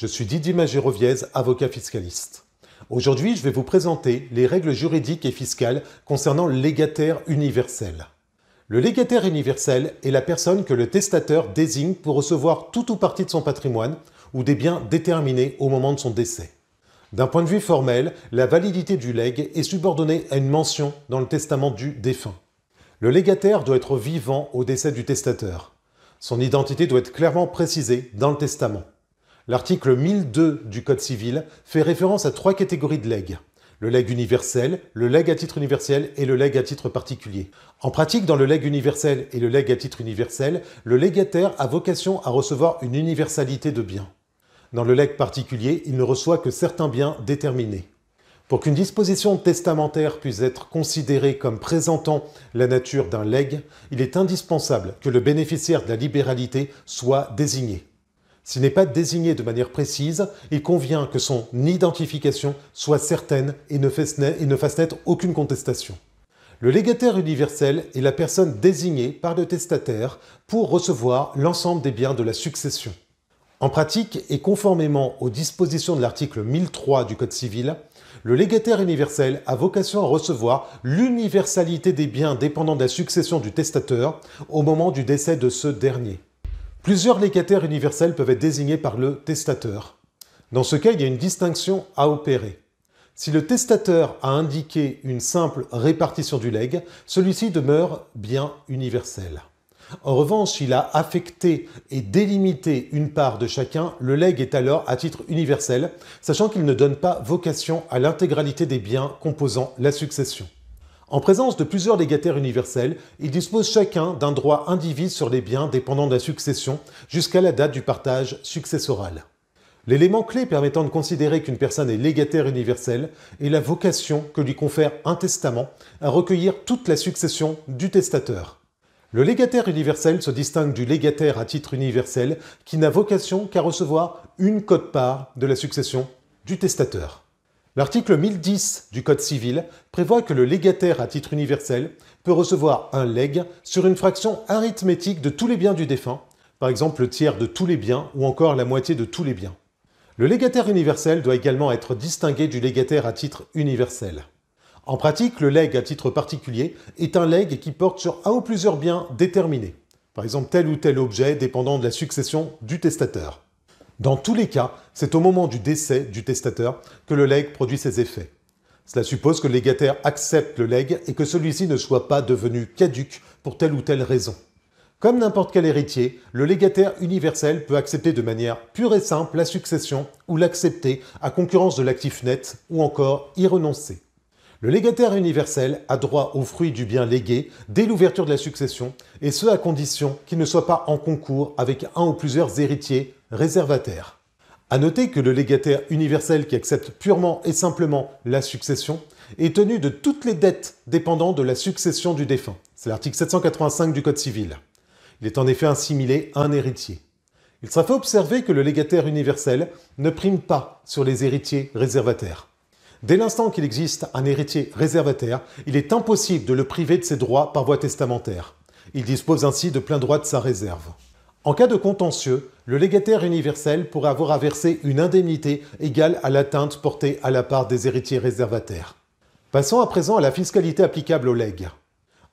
Je suis Didier Magéroviez, avocat fiscaliste. Aujourd'hui, je vais vous présenter les règles juridiques et fiscales concernant le légataire universel. Le légataire universel est la personne que le testateur désigne pour recevoir tout ou partie de son patrimoine ou des biens déterminés au moment de son décès. D'un point de vue formel, la validité du legs est subordonnée à une mention dans le testament du défunt. Le légataire doit être vivant au décès du testateur. Son identité doit être clairement précisée dans le testament. L'article 1002 du Code civil fait référence à trois catégories de legs. Le legs universel, le legs à titre universel et le legs à titre particulier. En pratique, dans le legs universel et le legs à titre universel, le légataire a vocation à recevoir une universalité de biens. Dans le legs particulier, il ne reçoit que certains biens déterminés. Pour qu'une disposition testamentaire puisse être considérée comme présentant la nature d'un legs, il est indispensable que le bénéficiaire de la libéralité soit désigné. S'il n'est pas désigné de manière précise, il convient que son identification soit certaine et ne fasse naître aucune contestation. Le légataire universel est la personne désignée par le testataire pour recevoir l'ensemble des biens de la succession. En pratique, et conformément aux dispositions de l'article 1003 du Code civil, le légataire universel a vocation à recevoir l'universalité des biens dépendant de la succession du testateur au moment du décès de ce dernier. Plusieurs légataires universels peuvent être désignés par le testateur. Dans ce cas, il y a une distinction à opérer. Si le testateur a indiqué une simple répartition du legs, celui-ci demeure bien universel. En revanche, s'il a affecté et délimité une part de chacun, le legs est alors à titre universel, sachant qu'il ne donne pas vocation à l'intégralité des biens composant la succession. En présence de plusieurs légataires universels, ils disposent chacun d'un droit indivis sur les biens dépendant de la succession jusqu'à la date du partage successoral. L'élément clé permettant de considérer qu'une personne est légataire universel est la vocation que lui confère un testament à recueillir toute la succession du testateur. Le légataire universel se distingue du légataire à titre universel qui n'a vocation qu'à recevoir une cote-part de la succession du testateur. L'article 1010 du Code civil prévoit que le légataire à titre universel peut recevoir un legs sur une fraction arithmétique de tous les biens du défunt, par exemple le tiers de tous les biens ou encore la moitié de tous les biens. Le légataire universel doit également être distingué du légataire à titre universel. En pratique, le legs à titre particulier est un legs qui porte sur un ou plusieurs biens déterminés, par exemple tel ou tel objet dépendant de la succession du testateur. Dans tous les cas, c'est au moment du décès du testateur que le legs produit ses effets. Cela suppose que le légataire accepte le legs et que celui-ci ne soit pas devenu caduque pour telle ou telle raison. Comme n'importe quel héritier, le légataire universel peut accepter de manière pure et simple la succession ou l'accepter à concurrence de l'actif net ou encore y renoncer. Le légataire universel a droit aux fruits du bien légué dès l'ouverture de la succession, et ce à condition qu'il ne soit pas en concours avec un ou plusieurs héritiers réservataire. À noter que le légataire universel qui accepte purement et simplement la succession est tenu de toutes les dettes dépendant de la succession du défunt. C'est l'article 785 du Code civil. Il est en effet assimilé à un héritier. Il sera fait observer que le légataire universel ne prime pas sur les héritiers réservataires. Dès l'instant qu'il existe un héritier réservataire, il est impossible de le priver de ses droits par voie testamentaire. Il dispose ainsi de plein droit de sa réserve. En cas de contentieux, le légataire universel pourrait avoir à verser une indemnité égale à l'atteinte portée à la part des héritiers réservataires. Passons à présent à la fiscalité applicable au legs.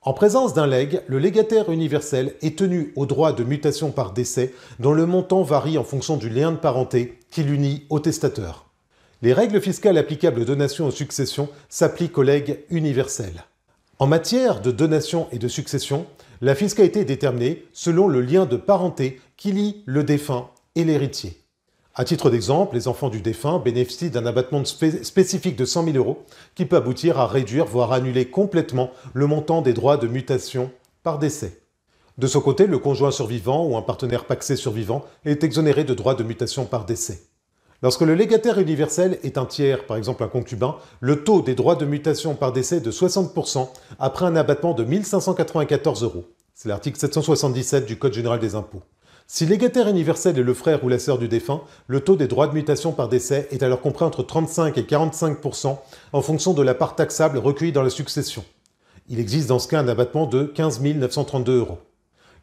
En présence d'un legs, le légataire universel est tenu au droit de mutation par décès dont le montant varie en fonction du lien de parenté qui l'unit au testateur. Les règles fiscales applicables aux donations aux successions s'appliquent au legs universel. En matière de donation et de succession, la fiscalité est déterminée selon le lien de parenté qui lie le défunt et l'héritier. À titre d'exemple, les enfants du défunt bénéficient d'un abattement spécifique de 100 000 euros qui peut aboutir à réduire, voire annuler complètement le montant des droits de mutation par décès. De son côté, le conjoint survivant ou un partenaire paxé survivant est exonéré de droits de mutation par décès. Lorsque le légataire universel est un tiers, par exemple un concubin, le taux des droits de mutation par décès est de 60% après un abattement de 1594 euros. C'est l'article 777 du Code général des impôts. Si légataire universel est le frère ou la sœur du défunt, le taux des droits de mutation par décès est alors compris entre 35 et 45% en fonction de la part taxable recueillie dans la succession. Il existe dans ce cas un abattement de 15 932 euros.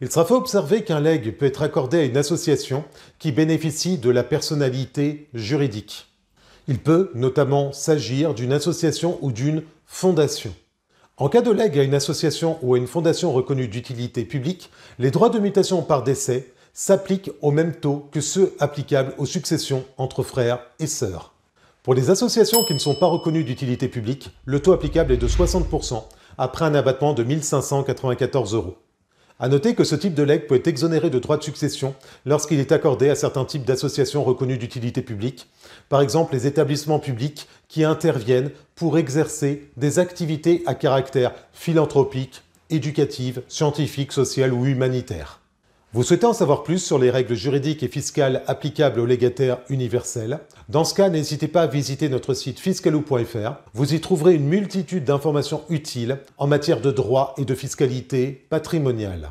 Il sera fait observer qu'un legs peut être accordé à une association qui bénéficie de la personnalité juridique. Il peut notamment s'agir d'une association ou d'une fondation. En cas de legs à une association ou à une fondation reconnue d'utilité publique, les droits de mutation par décès s'appliquent au même taux que ceux applicables aux successions entre frères et sœurs. Pour les associations qui ne sont pas reconnues d'utilité publique, le taux applicable est de 60% après un abattement de 1594 euros. A noter que ce type de legs peut être exonéré de droits de succession lorsqu'il est accordé à certains types d'associations reconnues d'utilité publique, par exemple les établissements publics qui interviennent pour exercer des activités à caractère philanthropique, éducative, scientifique, sociale ou humanitaire. Vous souhaitez en savoir plus sur les règles juridiques et fiscales applicables aux légataires universels? Dans ce cas, n'hésitez pas à visiter notre site fiscalou.fr. Vous y trouverez une multitude d'informations utiles en matière de droit et de fiscalité patrimoniale.